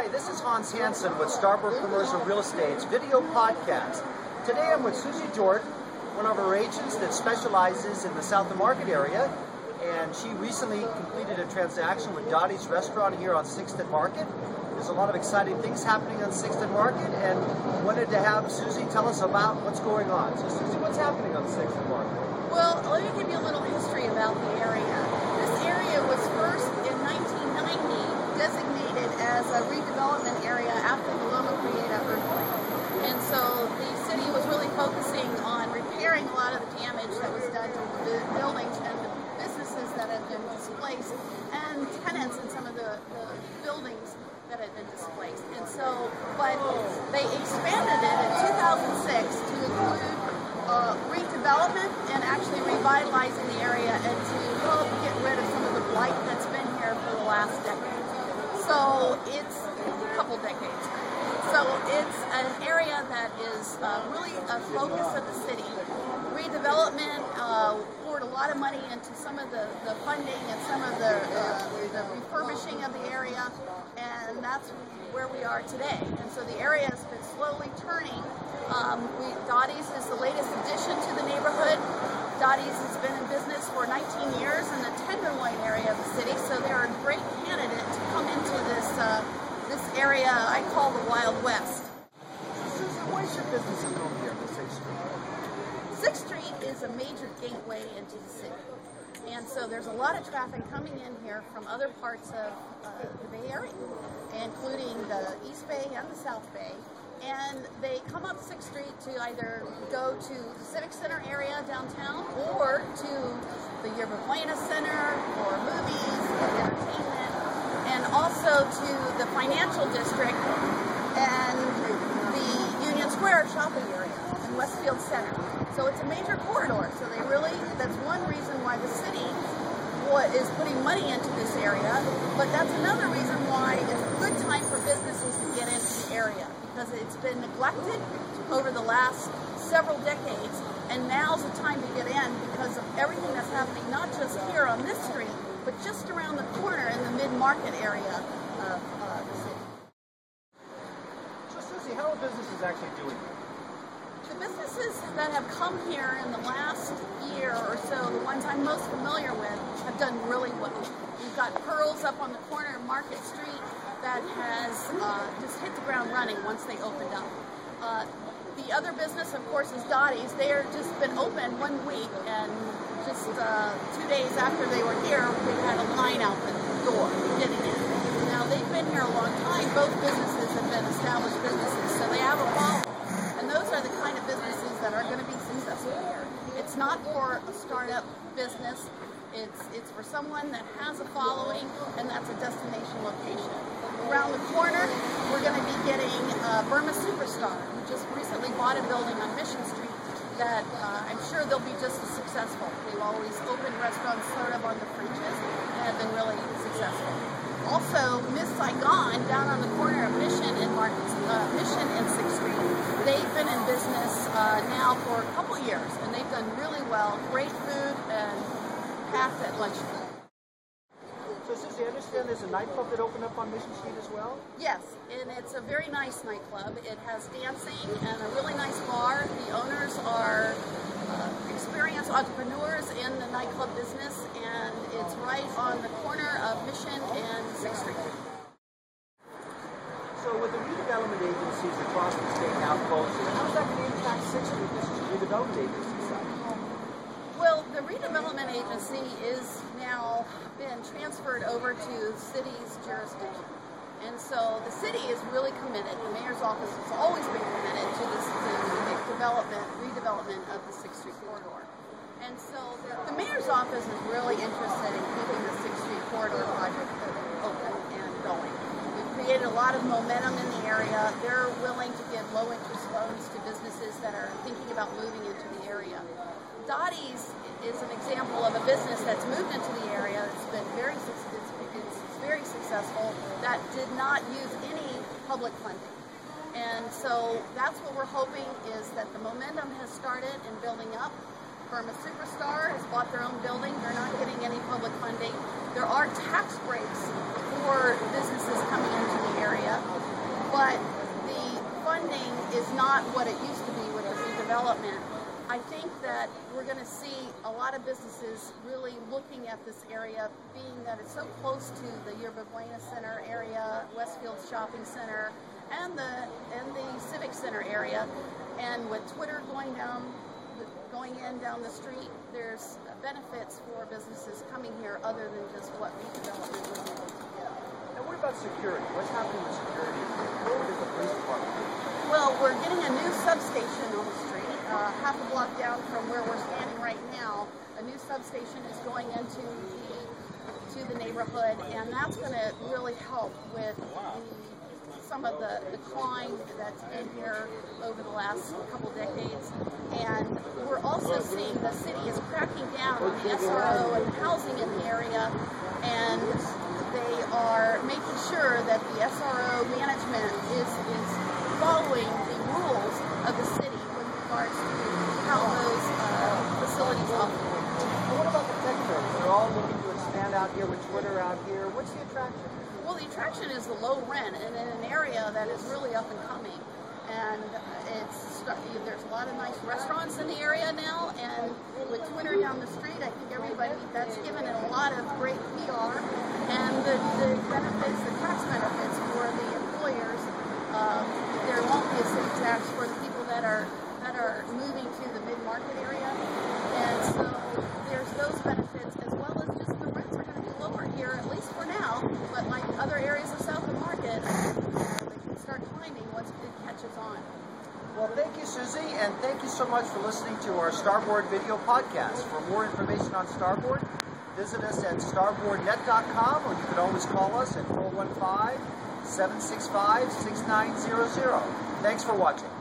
Hi, this is Hans Hansen with Starboard Commercial Real Estate's video podcast. Today I'm with Susie Jordan, one of our agents that specializes in the South Market area, and she recently completed a transaction with Dottie's Restaurant here on 6th and Market. There's a lot of exciting things happening on 6th and Market, and wanted to have Susie tell us about what's going on. So, Susie, what's happening on 6th and Market? Well, let me give you a little history about the area. This area was first in 1990 as a redevelopment area after the Loma Prieta earthquake. And so the city was really focusing on repairing a lot of the damage that was done to the buildings and the businesses that had been displaced and tenants in some of the, the buildings that had been displaced. And so, but they expanded it in 2006 to include uh, redevelopment and actually revitalizing the area and to help get rid of some of the blight that's been here for the last decade. So it's a couple decades. So it's an area that is uh, really a focus of the city. Redevelopment uh, poured a lot of money into some of the, the funding and some of the, uh, the refurbishing of the area, and that's where we are today. And so the area has been slowly turning. Um, we, Dottie's is the latest addition to the neighborhood. Dottie's has been in business for 19 years in the Tenderloin area of the city, so they're a great candidate to come into this uh, this area I call the Wild West. Should businesses move here to 6th Street? Sixth Street is a major gateway into the city. And so there's a lot of traffic coming in here from other parts of uh, the Bay Area, including the East Bay and the South Bay. And they come up 6th Street to either go to the Civic Center area downtown or to the Yerba Buena Center for movies and entertainment, and also to the financial district and the Union Square shopping area in Westfield Center. So it's a major corridor. So they really, that's one reason why the city is putting money into this area, but that's another reason why it's a good time for businesses to get into the area because it's been neglected over the last several decades, and now's the time to get in because of everything that's happening, not just here on this street, but just around the corner in the mid-market area of uh, the city. So, Susie, how are businesses actually doing? The businesses that have come here in the last year or so, the ones I'm most familiar with, have done really well. We've got Pearls up on the corner of Market Street that has uh, just hit the ground running once they opened up. Uh, the other business, of course, is Dottie's. They are just been open one week, and just uh, two days after they were here, we had a line out the door getting in. Now they've been here a long time. Both businesses have been established businesses, It's not for a startup business. It's it's for someone that has a following, and that's a destination location. Around the corner, we're going to be getting uh, Burma Superstar, who just recently bought a building on Mission Street that uh, I'm sure they'll be just as successful. They've always opened restaurants sort of on the fringes and have been really successful. Also, Miss Saigon down on the corner of Mission and Market, uh, Mission and Sixth Street. They've been in business uh, now for a couple years, and they've done really well. Great food and packed at lunchtime. So, Susie, I understand there's a nightclub that opened up on Mission Street as well? Yes, and it's a very nice nightclub. It has dancing and a really nice bar. The owners are uh, experienced entrepreneurs in the nightclub business, and it's right on the corner of Mission and Sixth Street. So, with the redevelopment agencies across the state now closed, how's that going to impact 6th Street, this redevelopment agency side? Well, the redevelopment agency is now been transferred over to the city's jurisdiction. And so the city is really committed. The mayor's office has always been committed to this to the development, redevelopment of the Sixth Street corridor. And so the mayor's office is really interested in keeping the Sixth Street corridor project open and going. A lot of momentum in the area. They're willing to give low interest loans to businesses that are thinking about moving into the area. Dottie's is an example of a business that's moved into the area. It's been very it's, it's very successful. That did not use any public funding, and so that's what we're hoping is that the momentum has started in building up. Burma Superstar has bought their own building. They're not getting any public funding. There are tax breaks for businesses coming into the area, but the funding is not what it used to be with the redevelopment. I think that we're going to see a lot of businesses really looking at this area, being that it's so close to the Yerba Buena Center area, Westfield Shopping Center, and the and the Civic Center area. And with Twitter going down, going in down the street, there's benefits for businesses coming here other than just what redevelopment was able to give. And what about security? What's happening with security? What is the police department? Well, we're getting a new substation on the street uh, half a block down from where we're standing right now, a new substation is going into the to the neighborhood, and that's going to really help with the, some of the, crime that's been here over the last couple decades. And we're also seeing the city is cracking down on the SRO and housing in the area, and they are making sure that the SRO management is, is following the rules of the city regards to how those uh, facilities operate. what about the tech firms? They're all looking to expand out here with Twitter out here. What's the attraction? Well, the attraction is the low rent and in an area that is really up and coming. And it's there's a lot of nice restaurants in the area now, and with Twitter down the street, I think everybody that's given it a lot of great PR. And the, the benefits, the tax benefits for the employers, um, there won't be a city tax for the people that are that are moving to the mid-market area. And so there's those benefits as well as just the rents are going to be lower here, at least for now. But like other areas of South of Market, uh, they can start climbing once it catches on. Well, thank you, Susie, and thank you so much for listening to our Starboard video podcast. For more information on Starboard, visit us at starboardnet.com or you can always call us at 415 765 6900. Thanks for watching.